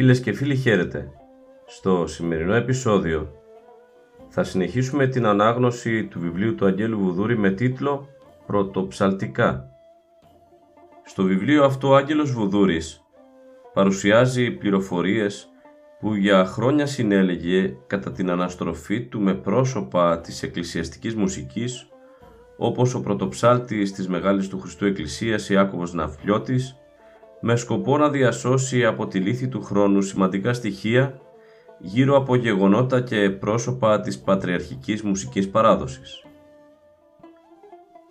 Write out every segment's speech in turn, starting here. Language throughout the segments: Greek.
Φίλες και φίλοι χαίρετε. Στο σημερινό επεισόδιο θα συνεχίσουμε την ανάγνωση του βιβλίου του Αγγέλου Βουδούρη με τίτλο «Πρωτοψαλτικά». Στο βιβλίο αυτό ο Άγγελος Βουδούρης παρουσιάζει πληροφορίες που για χρόνια συνέλεγε κατά την αναστροφή του με πρόσωπα της εκκλησιαστικής μουσικής όπως ο πρωτοψάλτης της Μεγάλης του Χριστού Εκκλησίας Ιάκωβος Ναυπλιώτης με σκοπό να διασώσει από τη λύθη του χρόνου σημαντικά στοιχεία γύρω από γεγονότα και πρόσωπα της πατριαρχικής μουσικής παράδοσης.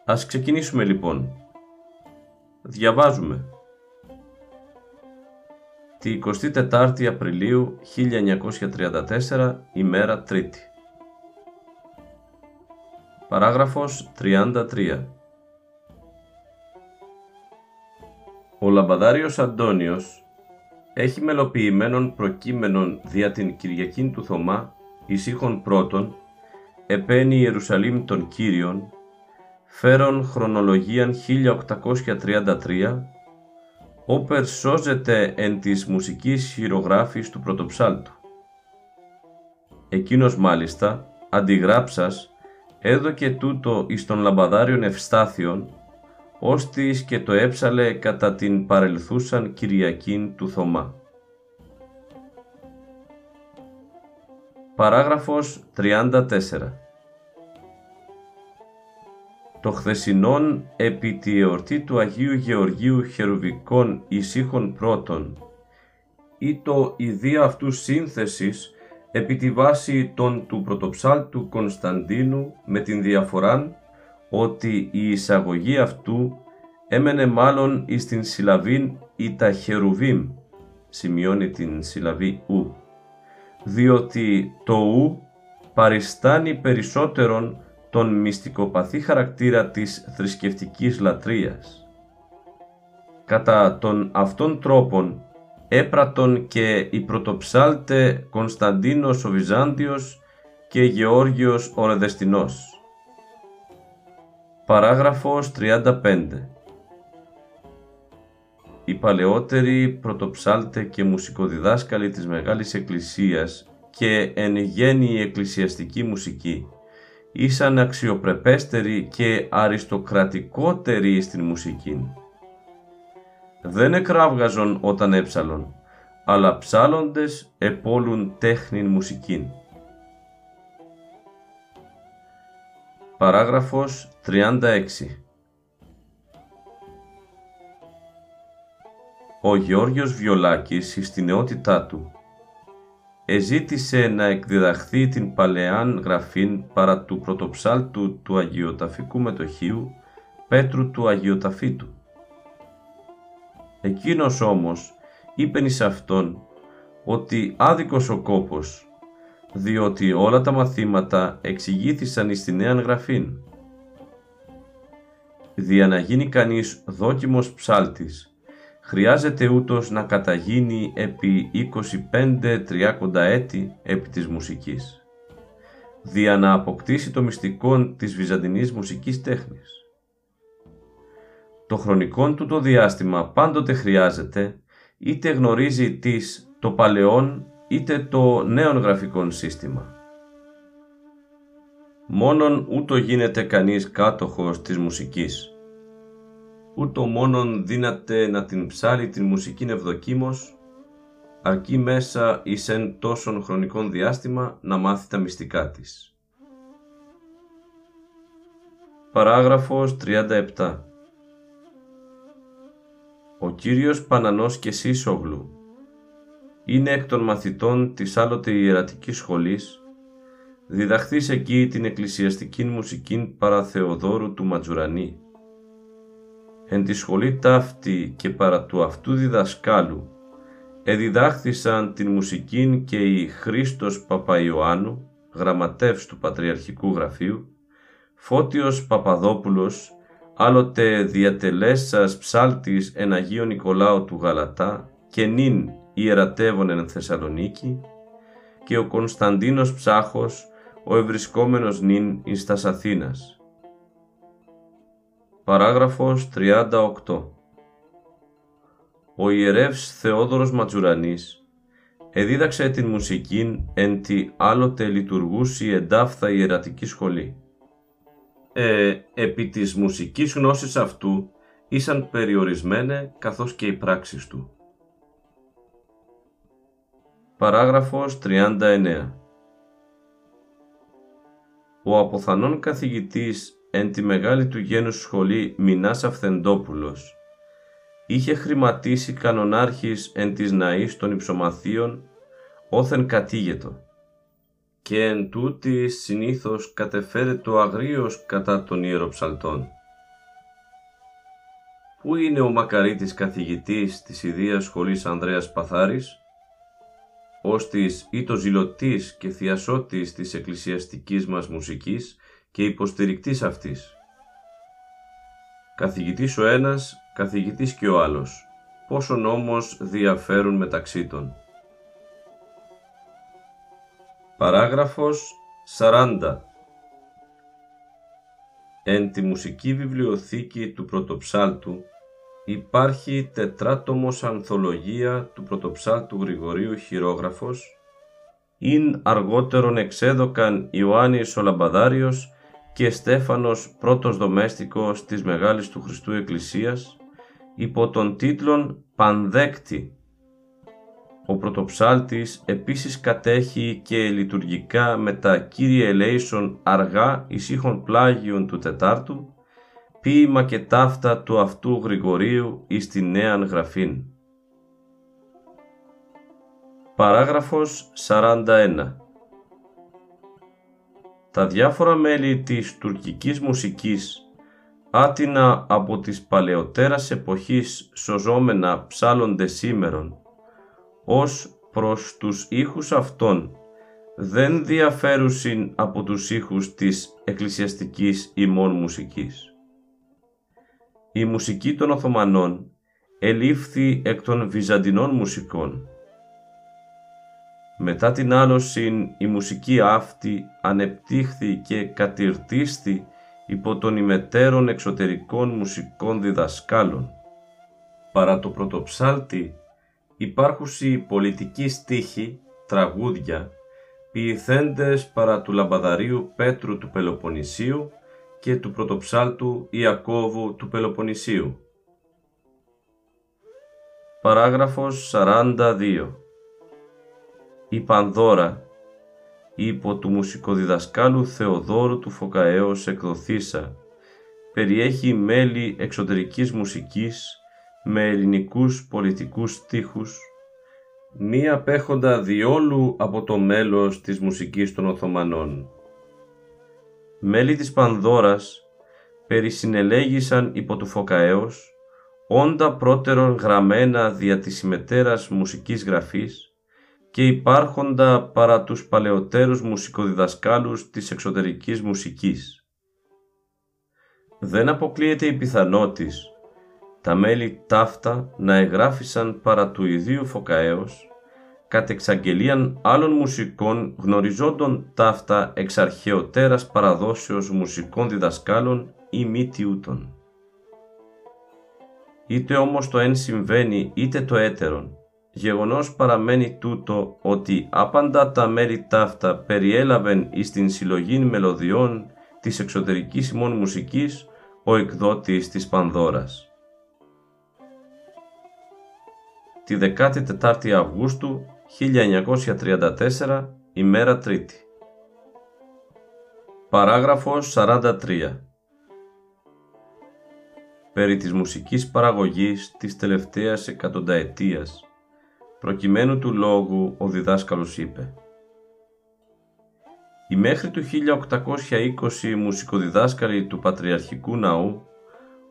Ας ξεκινήσουμε λοιπόν. Διαβάζουμε. Τη 24η Απριλίου 1934 ημέρα Τρίτη. Παράγραφος 33 Λαμπαδάριος Αντώνιος έχει μελοποιημένον προκείμενον δια την Κυριακήν του Θωμά ησύχων πρώτον, επένει Ιερουσαλήμ των Κύριων, φέρον χρονολογίαν 1833, όπερ σώζεται εν της μουσικής χειρογράφης του πρωτοψάλτου. Εκείνος μάλιστα, αντιγράψας, έδωκε τούτο εις των λαμπαδάριων Ευστάθιων, ώστις και το έψαλε κατά την παρελθούσαν Κυριακήν του Θωμά. Παράγραφος 34 Το χθεσινόν επί τη εορτή του Αγίου Γεωργίου Χερουβικών ησύχων πρώτων ή το ιδία αυτού σύνθεσης επί τη βάση των του πρωτοψάλτου Κωνσταντίνου με την διαφοράν ότι η εισαγωγή αυτού έμενε μάλλον εις την συλλαβήν ή τα χερουβίμ, σημειώνει την συλλαβή ου, διότι το ου παριστάνει περισσότερον τον μυστικοπαθή χαρακτήρα της θρησκευτικής λατρείας. Κατά τον αυτόν τρόπον έπρατον και η πρωτοψάλτε Κωνσταντίνος ο Βυζάντιος και Γεώργιος ο Ρεδεστινός. Παράγραφος 35 Οι παλαιότεροι πρωτοψάλτε και μουσικοδιδάσκαλοι της Μεγάλης Εκκλησίας και εν γέννη εκκλησιαστική μουσική ήσαν αξιοπρεπέστεροι και αριστοκρατικότεροι στην μουσική. Δεν εκράβγαζον όταν έψαλον, αλλά ψάλλοντες επόλουν τέχνην μουσικήν. Παράγραφος 36 Ο Γεώργιος Βιολάκης στη νεότητά του εζήτησε να εκδιδαχθεί την παλαιάν γραφήν παρά του πρωτοψάλτου του Αγιοταφικού Μετοχίου Πέτρου του Αγιοταφήτου. Εκείνος όμως είπε εις αυτόν ότι άδικος ο κόπος διότι όλα τα μαθήματα εξηγήθησαν εις τη νέα γραφήν. Δια να γίνει κανείς δόκιμος ψάλτης, χρειάζεται ούτως να καταγίνει επί 25-30 έτη επί της μουσικής, δια να αποκτήσει το μυστικό της βυζαντινής μουσικής τέχνης. Το χρονικό του το διάστημα πάντοτε χρειάζεται, είτε γνωρίζει τις το παλαιόν είτε το νέο γραφικό σύστημα. Μόνον ούτω γίνεται κανείς κάτοχος της μουσικής. ούτω μόνον δύναται να την ψάλει την μουσικήν ευδοκίμως, αρκεί μέσα εις εν τόσον χρονικών διάστημα να μάθει τα μυστικά της. Παράγραφος 37 Ο Κύριος Πανανός και Σύσογλου είναι εκ των μαθητών της άλλοτε ιερατικής σχολής, διδαχθείς εκεί την εκκλησιαστική μουσικήν παραθεοδόρου του Ματζουρανή. Εν τη σχολή ταύτη και παρά του αυτού διδασκάλου, εδιδάχθησαν την μουσικήν και η Χρήστος Παπαϊωάννου, γραμματεύς του Πατριαρχικού Γραφείου, Φώτιος Παπαδόπουλος, άλλοτε διατελέσας ψάλτης εν Αγίο Νικολάου του Γαλατά και νυν ιερατεύων εν Θεσσαλονίκη και ο Κωνσταντίνος Ψάχος, ο ευρισκόμενος νυν εις τας Αθήνας. Παράγραφος 38 Ο ιερεύς Θεόδωρος Ματζουρανής εδίδαξε την μουσικήν εν τη άλλοτε λειτουργούση εντάφθα ιερατική σχολή. Ε, επί της μουσικής γνώσης αυτού ήσαν περιορισμένε καθώς και οι πράξεις του. Παράγραφος 39 Ο αποθανόν καθηγητής εν τη μεγάλη του γένους σχολή Μινάς Αυθεντόπουλος είχε χρηματίσει κανονάρχης εν της ναής των υψομαθίων όθεν κατήγετο και εν τούτη συνήθως κατεφέρεται ο αγρίος κατά των ιεροψαλτών. Πού είναι ο μακαρίτης καθηγητής της Ιδίας Σχολής Ανδρέας Παθάρης, ώστις ή το ζηλωτής και θειασότης της εκκλησιαστικής μας μουσικής και υποστηρικτής αυτής. Καθηγητής ο ένας, καθηγητής και ο άλλος, πόσον όμως διαφέρουν μεταξύ των. Παράγραφος 40 Εν τη μουσική βιβλιοθήκη του πρωτοψάλτου υπάρχει τετράτομος ανθολογία του πρωτοψάλτου Γρηγορίου Χειρόγραφος, ειν αργότερον εξέδωκαν Ιωάννης ο Λαμπαδάριος και Στέφανος πρώτος δομέστικος της Μεγάλης του Χριστού Εκκλησίας, υπό τον τίτλον «Πανδέκτη». Ο πρωτοψάλτης επίσης κατέχει και λειτουργικά με τα Κύριε Ελέησον αργά ησύχων πλάγιον του Τετάρτου, ποίημα και ταύτα του αυτού Γρηγορίου εις τη Νέαν Γραφήν. Παράγραφος 41 Τα διάφορα μέλη της τουρκικής μουσικής άτινα από τις παλαιότερας εποχής σωζόμενα ψάλλονται σήμερον, ως προς τους ήχους αυτών δεν διαφέρουσιν από τους ήχους της εκκλησιαστικής ημών μουσικής. Η μουσική των Οθωμανών ελήφθη εκ των Βυζαντινών μουσικών. Μετά την άλωση η μουσική αυτή ανεπτύχθη και κατηρτίστη υπό των ημετέρων εξωτερικών μουσικών διδασκάλων. Παρά το πρωτοψάλτη υπάρχουσι πολιτική στίχη, τραγούδια, ποιηθέντες παρά του λαμπαδαρίου Πέτρου του Πελοποννησίου και του πρωτοψάλτου Ιακώβου του Πελοποννησίου. Παράγραφος 42 Η Πανδώρα υπό του μουσικοδιδασκάλου Θεοδόρου του Φωκαέως εκδοθήσα περιέχει μέλη εξωτερικής μουσικής με ελληνικούς πολιτικούς στίχους μη απέχοντα διόλου από το μέλος της μουσικής των Οθωμανών μέλη της Πανδώρας περισυνελέγησαν υπό του Φωκαέως, όντα πρώτερον γραμμένα δια της συμμετέρας μουσικής γραφής και υπάρχοντα παρά τους παλαιότερους μουσικοδιδασκάλους της εξωτερικής μουσικής. Δεν αποκλείεται η πιθανότης τα μέλη ταύτα να εγγράφησαν παρά του ιδίου Φωκαέως κατ' εξαγγελίαν άλλων μουσικών γνωριζόντων ταύτα εξ αρχαιοτέρας παραδόσεως μουσικών διδασκάλων ή μη τιούτων. Είτε όμως το εν συμβαίνει είτε το έτερον, γεγονός παραμένει τούτο ότι άπαντα τα μέρη ταύτα περιέλαβεν εις την συλλογή μελωδιών της εξωτερικής ημών μουσικής ο εκδότης της Πανδώρας. τη 14η Αυγούστου 1934, ημέρα Τρίτη. Παράγραφος 43 Περί της μουσικής παραγωγής της τελευταίας εκατονταετίας, προκειμένου του λόγου ο διδάσκαλος είπε «Οι μέχρι του 1820 μουσικοδιδάσκαλοι του Πατριαρχικού Ναού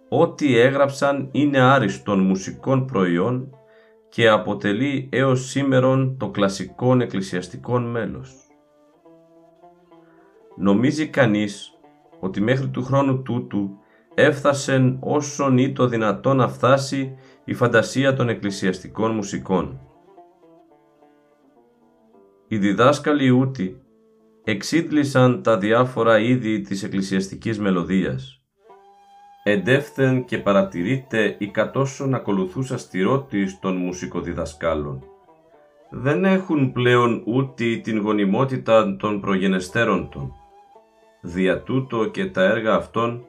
ό,τι έγραψαν είναι άριστον μουσικών προϊόν και αποτελεί έως σήμερον το κλασικό εκκλησιαστικό μέλος. Νομίζει κανείς ότι μέχρι του χρόνου τούτου έφτασεν όσον ή το δυνατόν να φτάσει η φαντασία των εκκλησιαστικών μουσικών. Οι διδάσκαλοι ούτι εξήτλησαν τα διάφορα είδη της εκκλησιαστικής μελωδίας εντεύθεν και παρατηρείται η κατόσον ακολουθούσα στηρότης των μουσικοδιδασκάλων. Δεν έχουν πλέον ούτε την γονιμότητα των προγενεστέρων των. Δια τούτο και τα έργα αυτών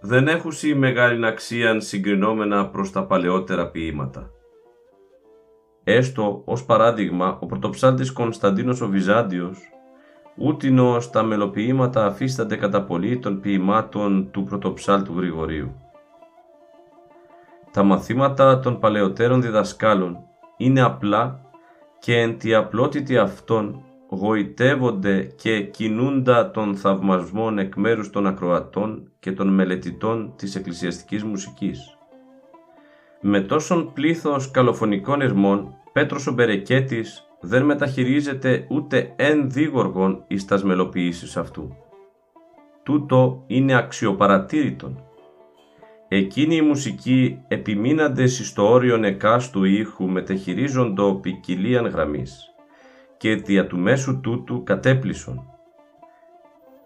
δεν έχουν μεγάλη αξία συγκρινόμενα προς τα παλαιότερα ποίηματα. Έστω ως παράδειγμα ο πρωτοψάλτης Κωνσταντίνος ο Βυζάντιος ούτινο τα μελοποιήματα αφίστανται κατά πολύ των ποιημάτων του πρωτοψάλτου Γρηγορίου. Τα μαθήματα των παλαιότερων διδασκάλων είναι απλά και εν τη απλότητη αυτών γοητεύονται και κινούντα των θαυμασμών εκ μέρους των ακροατών και των μελετητών της εκκλησιαστικής μουσικής. Με τόσον πλήθος καλοφωνικών ερμών, Πέτρος ο Μπερεκέτης δεν μεταχειρίζεται ούτε εν δίγοργον εις τας μελοποιήσεις αυτού. Τούτο είναι αξιοπαρατήρητον. Εκείνη η μουσική επιμείναντες εις το όριον εκάστου ήχου μετεχειρίζοντο ποικιλίαν γραμμής και δια του μέσου τούτου κατέπλησον.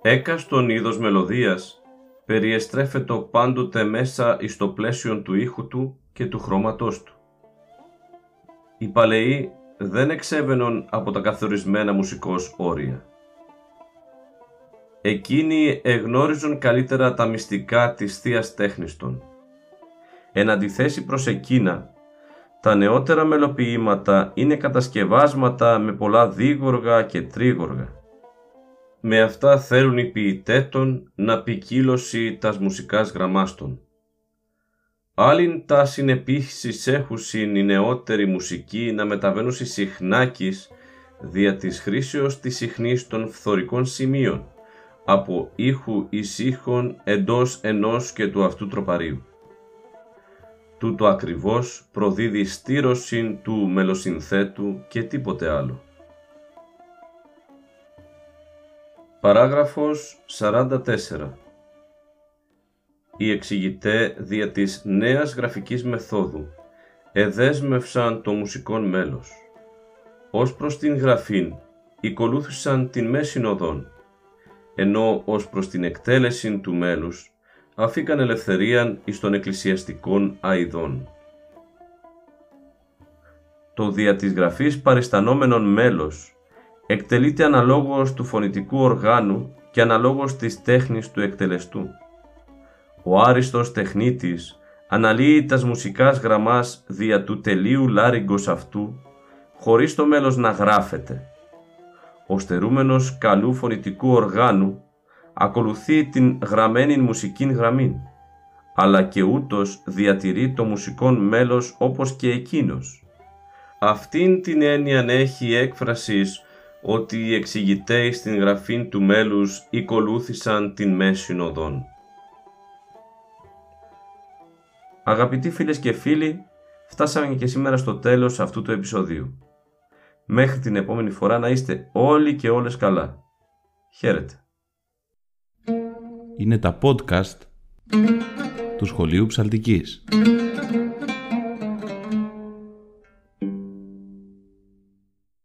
Έκαστον είδος μελωδίας περιεστρέφεται πάντοτε μέσα εις το πλαίσιο του ήχου του και του χρώματός του. Οι παλαιοί δεν εξέβαινον από τα καθορισμένα μουσικός όρια. Εκείνοι εγνώριζον καλύτερα τα μυστικά της Θείας Τέχνης των. Εν αντιθέσει προς εκείνα, τα νεότερα μελοποιήματα είναι κατασκευάσματα με πολλά δίγοργα και τρίγοργα. Με αυτά θέλουν οι ποιητέτων να ποικίλωση τας μουσικάς γραμμάστων. Άλλην τα συνεπίχυσης έχουσιν η νεότερη μουσική να μεταβαίνουν συχνάκης δια της χρήσεως της συχνής των φθορικών σημείων από ήχου εις ήχων εντός ενός και του αυτού τροπαρίου. Τούτο ακριβώς προδίδει στήρωση του μελοσυνθέτου και τίποτε άλλο. Παράγραφος 44 οι εξηγητέ δια της νέας γραφικής μεθόδου εδέσμευσαν το μουσικόν μέλος. Ως προς την γραφήν, οικολούθησαν την μέση οδόν, ενώ ως προς την εκτέλεση του μέλους αφήκαν ελευθερίαν εις των εκκλησιαστικών αειδών. Το δια της γραφής παριστανόμενον μέλος εκτελείται αναλόγως του φωνητικού οργάνου και αναλόγως της τέχνης του εκτελεστού. Ο άριστος τεχνίτης αναλύει τας μουσικάς γραμμάς δια του τελείου λάριγκος αυτού, χωρίς το μέλος να γράφεται. Ο στερούμενος καλού φωνητικού οργάνου ακολουθεί την γραμμένη μουσική γραμμή, αλλά και ούτως διατηρεί το μουσικόν μέλος όπως και εκείνος. Αυτήν την έννοια έχει έκφρασης ότι οι εξηγητές στην γραφή του μέλους οικολούθησαν την μέση οδόν. Αγαπητοί φίλες και φίλοι, φτάσαμε και σήμερα στο τέλος αυτού του επεισοδίου. Μέχρι την επόμενη φορά να είστε όλοι και όλες καλά. Χαίρετε. Είναι τα podcast του Σχολείου Ψαλτικής.